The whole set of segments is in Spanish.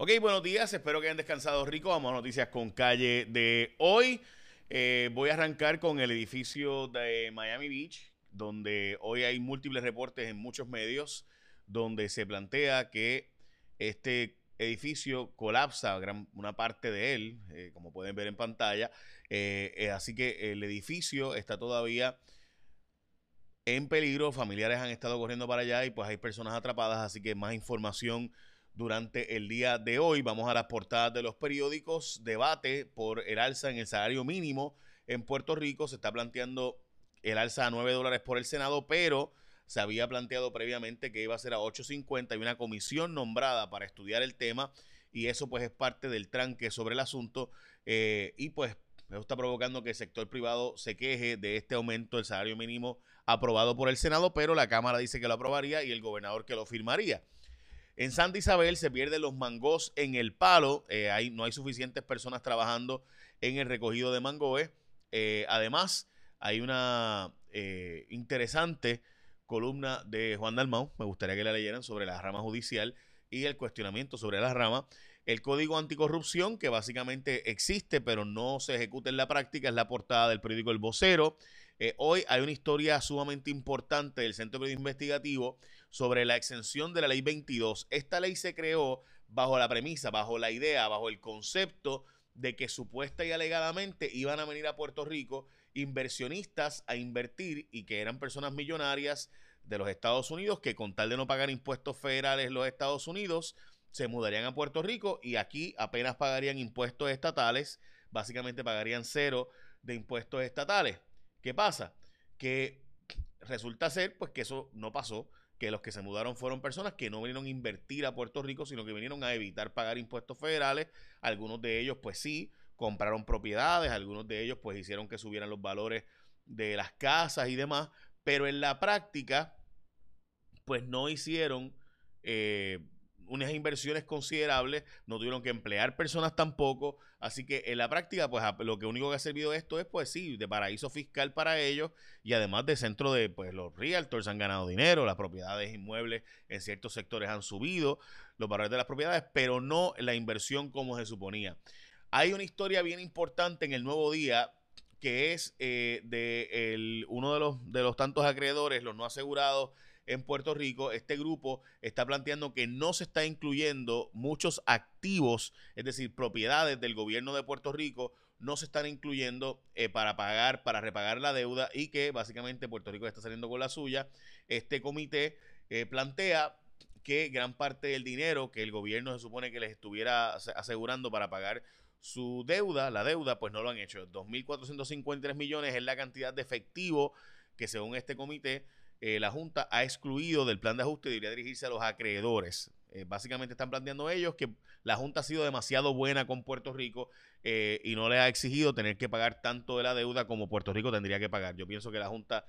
Ok, buenos días, espero que hayan descansado rico. Vamos a noticias con calle de hoy. Eh, voy a arrancar con el edificio de Miami Beach, donde hoy hay múltiples reportes en muchos medios, donde se plantea que este edificio colapsa gran, una parte de él, eh, como pueden ver en pantalla. Eh, así que el edificio está todavía en peligro, familiares han estado corriendo para allá y pues hay personas atrapadas, así que más información durante el día de hoy. Vamos a las portadas de los periódicos. Debate por el alza en el salario mínimo en Puerto Rico. Se está planteando el alza a 9 dólares por el Senado, pero se había planteado previamente que iba a ser a 8.50. Hay una comisión nombrada para estudiar el tema y eso pues es parte del tranque sobre el asunto. Eh, y pues eso está provocando que el sector privado se queje de este aumento del salario mínimo aprobado por el Senado, pero la Cámara dice que lo aprobaría y el gobernador que lo firmaría. En Santa Isabel se pierden los mangos en el palo. Eh, no hay suficientes personas trabajando en el recogido de mangoes. Eh, además, hay una eh, interesante columna de Juan Dalmau, me gustaría que la leyeran, sobre la rama judicial y el cuestionamiento sobre la rama. El código anticorrupción, que básicamente existe, pero no se ejecuta en la práctica, es la portada del periódico El Vocero. Hoy hay una historia sumamente importante del Centro Periodismo Investigativo sobre la exención de la ley 22. Esta ley se creó bajo la premisa, bajo la idea, bajo el concepto de que supuesta y alegadamente iban a venir a Puerto Rico inversionistas a invertir y que eran personas millonarias de los Estados Unidos que con tal de no pagar impuestos federales los Estados Unidos se mudarían a Puerto Rico y aquí apenas pagarían impuestos estatales, básicamente pagarían cero de impuestos estatales. ¿Qué pasa? Que resulta ser pues que eso no pasó que los que se mudaron fueron personas que no vinieron a invertir a Puerto Rico, sino que vinieron a evitar pagar impuestos federales. Algunos de ellos, pues sí, compraron propiedades, algunos de ellos, pues hicieron que subieran los valores de las casas y demás, pero en la práctica, pues no hicieron eh, unas inversiones considerables, no tuvieron que emplear personas tampoco, así que en la práctica, pues lo que único que ha servido esto es, pues sí, de paraíso fiscal para ellos y además de centro de, pues los realtors han ganado dinero, las propiedades inmuebles en ciertos sectores han subido, los valores de las propiedades, pero no la inversión como se suponía. Hay una historia bien importante en el nuevo día que es eh, de el, uno de los, de los tantos acreedores, los no asegurados, en Puerto Rico, este grupo está planteando que no se está incluyendo muchos activos, es decir, propiedades del gobierno de Puerto Rico, no se están incluyendo eh, para pagar, para repagar la deuda y que básicamente Puerto Rico está saliendo con la suya. Este comité eh, plantea que gran parte del dinero que el gobierno se supone que les estuviera asegurando para pagar su deuda, la deuda, pues no lo han hecho. 2.453 millones es la cantidad de efectivo que según este comité eh, la Junta ha excluido del plan de ajuste y debería dirigirse a los acreedores. Eh, básicamente están planteando ellos que la Junta ha sido demasiado buena con Puerto Rico eh, y no le ha exigido tener que pagar tanto de la deuda como Puerto Rico tendría que pagar. Yo pienso que la Junta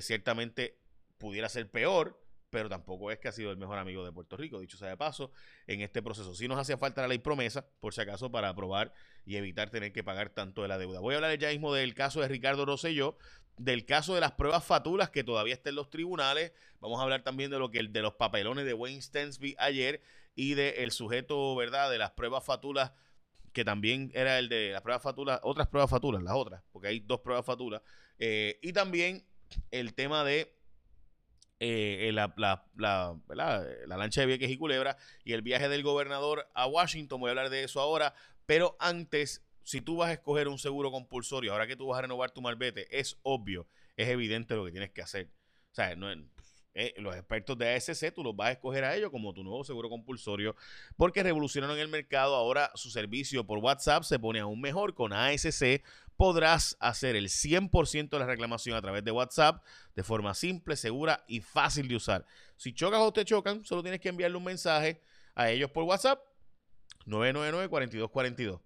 ciertamente pudiera ser peor, pero tampoco es que ha sido el mejor amigo de Puerto Rico, dicho sea de paso, en este proceso. Sí nos hacía falta la ley promesa, por si acaso, para aprobar y evitar tener que pagar tanto de la deuda. Voy a hablar ya mismo del caso de Ricardo Rosselló, del caso de las pruebas fatulas que todavía está en los tribunales. Vamos a hablar también de lo que de los papelones de Wayne Stensby ayer y del sujeto, ¿verdad?, de las pruebas fatulas que también era el de las pruebas fatulas, otras pruebas fatulas, las otras, porque hay dos pruebas fatulas, eh, y también el tema de eh, la, la, la, la, lancha de Vieques y Culebra y el viaje del gobernador a Washington, voy a hablar de eso ahora, pero antes si tú vas a escoger un seguro compulsorio, ahora que tú vas a renovar tu malvete, es obvio, es evidente lo que tienes que hacer. O sea, eh, los expertos de ASC, tú los vas a escoger a ellos como tu nuevo seguro compulsorio, porque revolucionaron el mercado. Ahora su servicio por WhatsApp se pone aún mejor. Con ASC podrás hacer el 100% de la reclamación a través de WhatsApp de forma simple, segura y fácil de usar. Si chocas o te chocan, solo tienes que enviarle un mensaje a ellos por WhatsApp 999 4242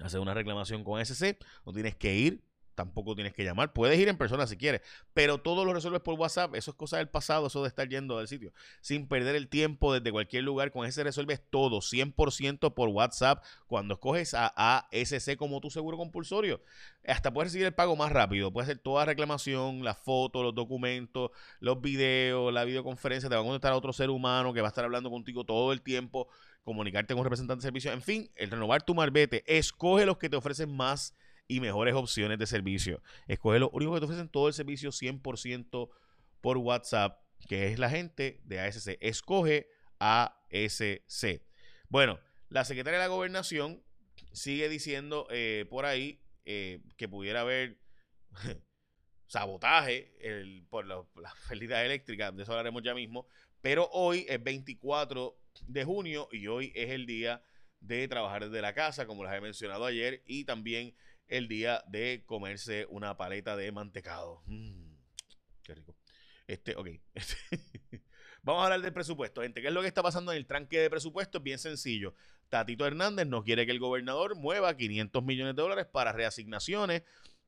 hacer una reclamación con SC, no tienes que ir tampoco tienes que llamar. Puedes ir en persona si quieres, pero todo lo resuelves por WhatsApp. Eso es cosa del pasado, eso de estar yendo del sitio. Sin perder el tiempo desde cualquier lugar, con ese resuelves todo, 100% por WhatsApp. Cuando escoges a ASC como tu seguro compulsorio, hasta puedes recibir el pago más rápido. Puedes hacer toda reclamación, las fotos, los documentos, los videos, la videoconferencia. Te va a contestar a otro ser humano que va a estar hablando contigo todo el tiempo comunicarte con un representante de servicio, en fin, el renovar tu marbete, escoge los que te ofrecen más y mejores opciones de servicio. Escoge los únicos que te ofrecen todo el servicio 100% por WhatsApp, que es la gente de ASC. Escoge ASC. Bueno, la secretaria de la gobernación sigue diciendo eh, por ahí eh, que pudiera haber sabotaje por las la pérdidas eléctricas, de eso hablaremos ya mismo, pero hoy es 24 de junio y hoy es el día de trabajar desde la casa, como les he mencionado ayer, y también el día de comerse una paleta de mantecado. Mm, qué rico. Este, ok. Vamos a hablar del presupuesto, gente. ¿Qué es lo que está pasando en el tranque de presupuesto? Es bien sencillo. Tatito Hernández nos quiere que el gobernador mueva 500 millones de dólares para reasignaciones,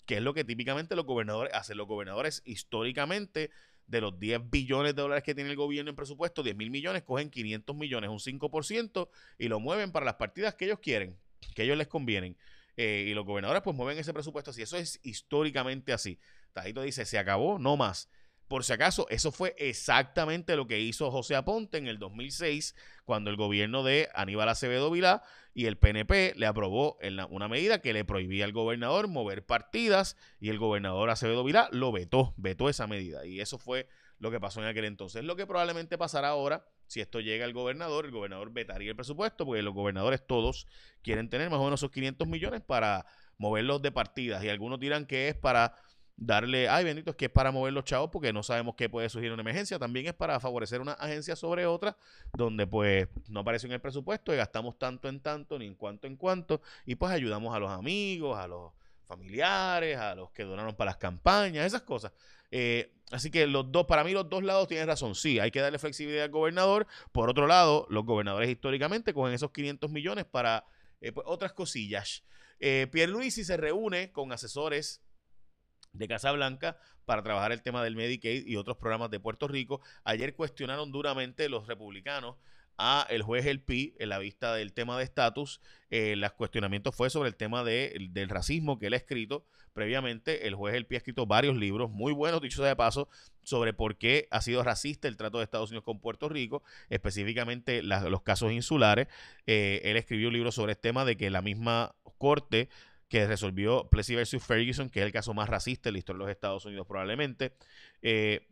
que es lo que típicamente los gobernadores hacen. Los gobernadores históricamente de los 10 billones de dólares que tiene el gobierno en presupuesto, 10 mil millones, cogen 500 millones, un 5%, y lo mueven para las partidas que ellos quieren, que ellos les convienen. Eh, y los gobernadores pues mueven ese presupuesto así. Eso es históricamente así. Tajito dice, se acabó, no más. Por si acaso, eso fue exactamente lo que hizo José Aponte en el 2006, cuando el gobierno de Aníbal Acevedo Vilá y el PNP le aprobó una medida que le prohibía al gobernador mover partidas y el gobernador Acevedo Vilá lo vetó, vetó esa medida. Y eso fue lo que pasó en aquel entonces. Lo que probablemente pasará ahora, si esto llega al gobernador, el gobernador vetaría el presupuesto, porque los gobernadores todos quieren tener más o menos esos 500 millones para moverlos de partidas. Y algunos dirán que es para darle, ay bendito, es que es para mover los chavos porque no sabemos qué puede surgir una emergencia, también es para favorecer una agencia sobre otra, donde pues no aparece en el presupuesto y gastamos tanto en tanto, ni en cuanto en cuanto, y pues ayudamos a los amigos, a los familiares, a los que donaron para las campañas, esas cosas. Eh, así que los dos, para mí los dos lados tienen razón. Sí, hay que darle flexibilidad al gobernador. Por otro lado, los gobernadores históricamente cogen esos 500 millones para eh, pues, otras cosillas. Eh, Pierluisi se reúne con asesores de Casa Blanca para trabajar el tema del Medicaid y otros programas de Puerto Rico. Ayer cuestionaron duramente los republicanos a el juez El Pi en la vista del tema de estatus. Eh, los cuestionamientos fue sobre el tema de, del racismo que él ha escrito previamente. El juez El Pi ha escrito varios libros muy buenos, dicho sea de paso, sobre por qué ha sido racista el trato de Estados Unidos con Puerto Rico, específicamente los casos insulares. Eh, él escribió un libro sobre el tema de que la misma corte que resolvió Plessy versus Ferguson, que es el caso más racista en la historia de los Estados Unidos probablemente, eh,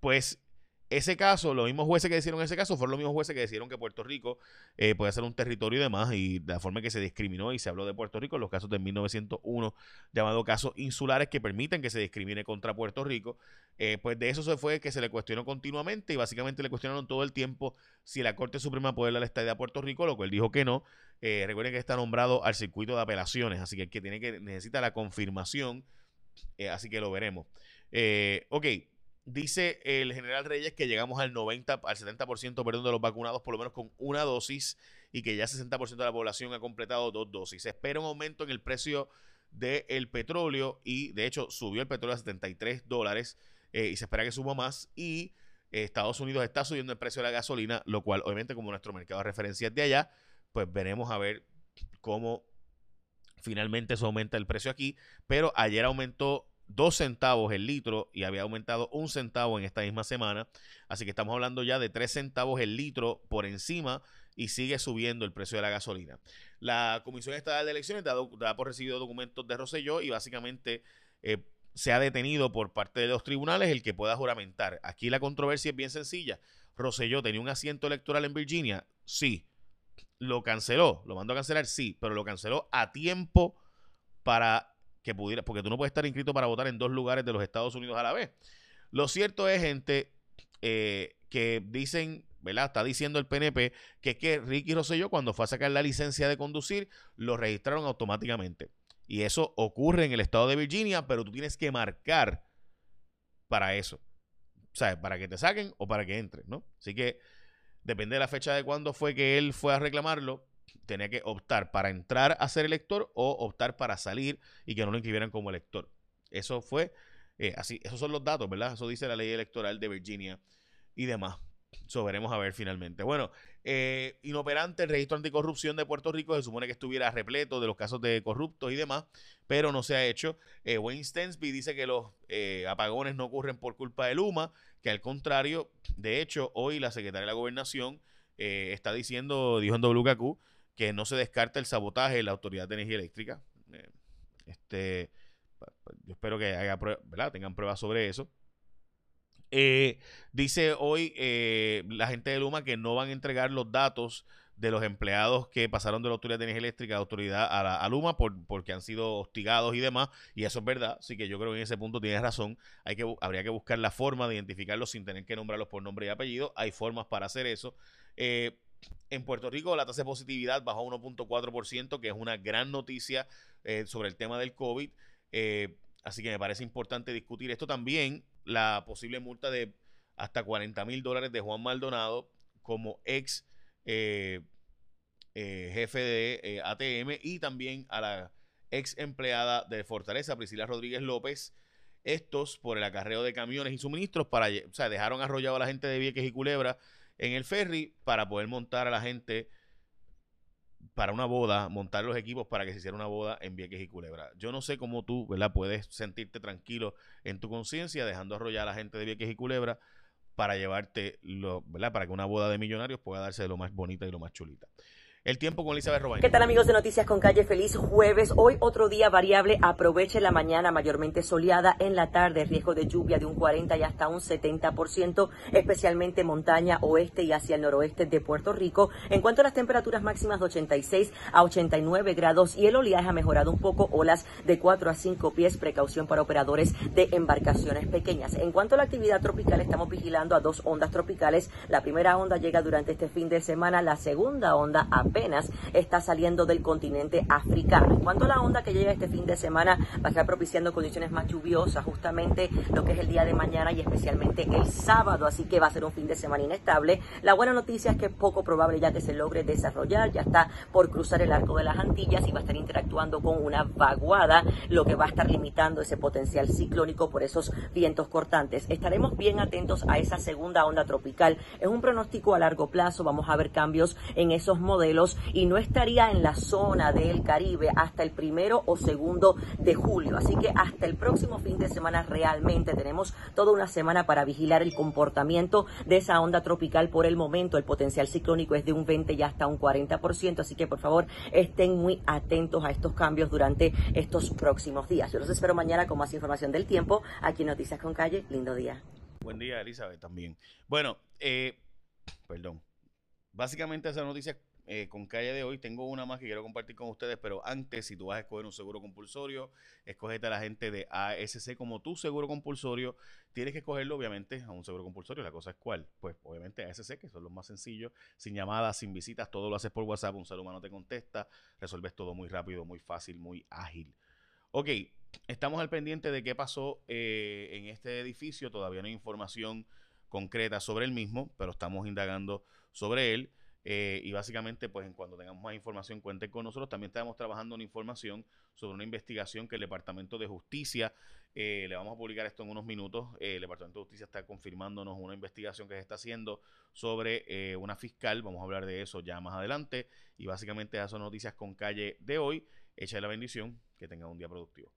pues ese caso, los mismos jueces que decidieron ese caso fueron los mismos jueces que decidieron que Puerto Rico eh, puede ser un territorio y demás, y de la forma que se discriminó y se habló de Puerto Rico, los casos de 1901, llamados casos insulares que permiten que se discrimine contra Puerto Rico, eh, pues de eso se fue que se le cuestionó continuamente y básicamente le cuestionaron todo el tiempo si la Corte Suprema puede dar la estadía a Puerto Rico, lo cual dijo que no. Eh, recuerden que está nombrado al circuito de apelaciones, así que el que tiene que necesita la confirmación, así que lo veremos. ok. Dice el general Reyes que llegamos al 90, al 70% perdón, de los vacunados por lo menos con una dosis y que ya 60% de la población ha completado dos dosis. Se espera un aumento en el precio del petróleo y de hecho subió el petróleo a 73 dólares eh, y se espera que suba más y Estados Unidos está subiendo el precio de la gasolina, lo cual obviamente como nuestro mercado de referencia es de allá, pues veremos a ver cómo finalmente se aumenta el precio aquí, pero ayer aumentó dos centavos el litro y había aumentado un centavo en esta misma semana. Así que estamos hablando ya de tres centavos el litro por encima y sigue subiendo el precio de la gasolina. La Comisión Estatal de Elecciones da, por recibido documentos de Roselló y básicamente eh, se ha detenido por parte de los tribunales el que pueda juramentar. Aquí la controversia es bien sencilla. Roselló tenía un asiento electoral en Virginia, sí. Lo canceló, lo mandó a cancelar, sí, pero lo canceló a tiempo para que pudiera, porque tú no puedes estar inscrito para votar en dos lugares de los Estados Unidos a la vez. Lo cierto es, gente, eh, que dicen, ¿verdad? Está diciendo el PNP que es que Ricky Rosselló cuando fue a sacar la licencia de conducir, lo registraron automáticamente. Y eso ocurre en el estado de Virginia, pero tú tienes que marcar para eso. O sea, para que te saquen o para que entres, ¿no? Así que depende de la fecha de cuándo fue que él fue a reclamarlo, tenía que optar para entrar a ser elector o optar para salir y que no lo inscribieran como elector. Eso fue eh, así, esos son los datos, ¿verdad? Eso dice la ley electoral de Virginia y demás. Eso veremos a ver finalmente. Bueno, eh, inoperante el registro anticorrupción de Puerto Rico. Se supone que estuviera repleto de los casos de corruptos y demás, pero no se ha hecho. Eh, Wayne Stensby dice que los eh, apagones no ocurren por culpa de Luma, que al contrario, de hecho, hoy la secretaria de la Gobernación está diciendo, dijo en WKQ, que no se descarta el sabotaje de la Autoridad de Energía Eléctrica. este, yo espero que tengan pruebas sobre eso. Eh, dice hoy eh, la gente de Luma que no van a entregar los datos de los empleados que pasaron de la Autoridad de Energía Eléctrica a, autoridad, a, Luma por, porque han sido hostigados y demás. Y eso es verdad. Así que yo creo que en ese punto tienes razón. Hay que, habría que buscar la forma de identificarlos sin tener que nombrarlos por nombre y apellido. Hay formas para hacer eso. Eh, en Puerto Rico la tasa de positividad bajó a 1.4%, que es una gran noticia sobre el tema del COVID. así que me parece importante discutir esto también la posible multa de hasta 40 mil dólares de Juan Maldonado como ex eh, eh, jefe de eh, ATM y también a la ex empleada de Fortaleza, Priscila Rodríguez López. Estos por el acarreo de camiones y suministros para, o sea, dejaron arrollado a la gente de Vieques y Culebra en el ferry para poder montar a la gente para una boda, montar los equipos para que se hiciera una boda en Vieques y Culebra. Yo no sé cómo tú, ¿verdad? Puedes sentirte tranquilo en tu conciencia dejando arrollar a la gente de Vieques y Culebra para llevarte, lo, ¿verdad? Para que una boda de millonarios pueda darse de lo más bonita y lo más chulita. El tiempo con Elizabeth Robain. ¿Qué tal amigos de Noticias con Calle? Feliz jueves. Hoy otro día variable. Aproveche la mañana mayormente soleada. En la tarde riesgo de lluvia de un 40 y hasta un 70%, especialmente montaña oeste y hacia el noroeste de Puerto Rico. En cuanto a las temperaturas máximas de 86 a 89 grados y el oleaje ha mejorado un poco. Olas de 4 a 5 pies. Precaución para operadores de embarcaciones pequeñas. En cuanto a la actividad tropical, estamos vigilando a dos ondas tropicales. La primera onda llega durante este fin de semana. La segunda onda a apenas está saliendo del continente africano. En cuanto a la onda que llega este fin de semana, va a estar propiciando condiciones más lluviosas, justamente lo que es el día de mañana y especialmente el sábado, así que va a ser un fin de semana inestable. La buena noticia es que es poco probable ya que se logre desarrollar, ya está por cruzar el arco de las Antillas y va a estar interactuando con una vaguada, lo que va a estar limitando ese potencial ciclónico por esos vientos cortantes. Estaremos bien atentos a esa segunda onda tropical. Es un pronóstico a largo plazo, vamos a ver cambios en esos modelos y no estaría en la zona del Caribe hasta el primero o segundo de julio. Así que hasta el próximo fin de semana realmente tenemos toda una semana para vigilar el comportamiento de esa onda tropical. Por el momento el potencial ciclónico es de un 20 y hasta un 40%, así que por favor estén muy atentos a estos cambios durante estos próximos días. Yo los espero mañana con más información del tiempo aquí en Noticias con Calle. Lindo día. Buen día, Elizabeth, también. Bueno, eh, perdón. Básicamente esa noticia eh, con calle de hoy. Tengo una más que quiero compartir con ustedes, pero antes, si tú vas a escoger un seguro compulsorio, escogete a la gente de ASC como tu seguro compulsorio. Tienes que escogerlo, obviamente, a un seguro compulsorio. La cosa es cuál. Pues, obviamente, ASC, que son los más sencillos, sin llamadas, sin visitas, todo lo haces por WhatsApp, un ser humano te contesta, resuelves todo muy rápido, muy fácil, muy ágil. Ok, estamos al pendiente de qué pasó eh, en este edificio. Todavía no hay información concreta sobre el mismo, pero estamos indagando sobre él. Eh, y básicamente, pues en cuanto tengamos más información, cuenten con nosotros. También estamos trabajando en información sobre una investigación que el Departamento de Justicia, eh, le vamos a publicar esto en unos minutos, eh, el Departamento de Justicia está confirmándonos una investigación que se está haciendo sobre una fiscal. Vamos a hablar de eso ya más adelante. Y básicamente esas son noticias con calle de hoy. Echa la bendición. Que tengan un día productivo.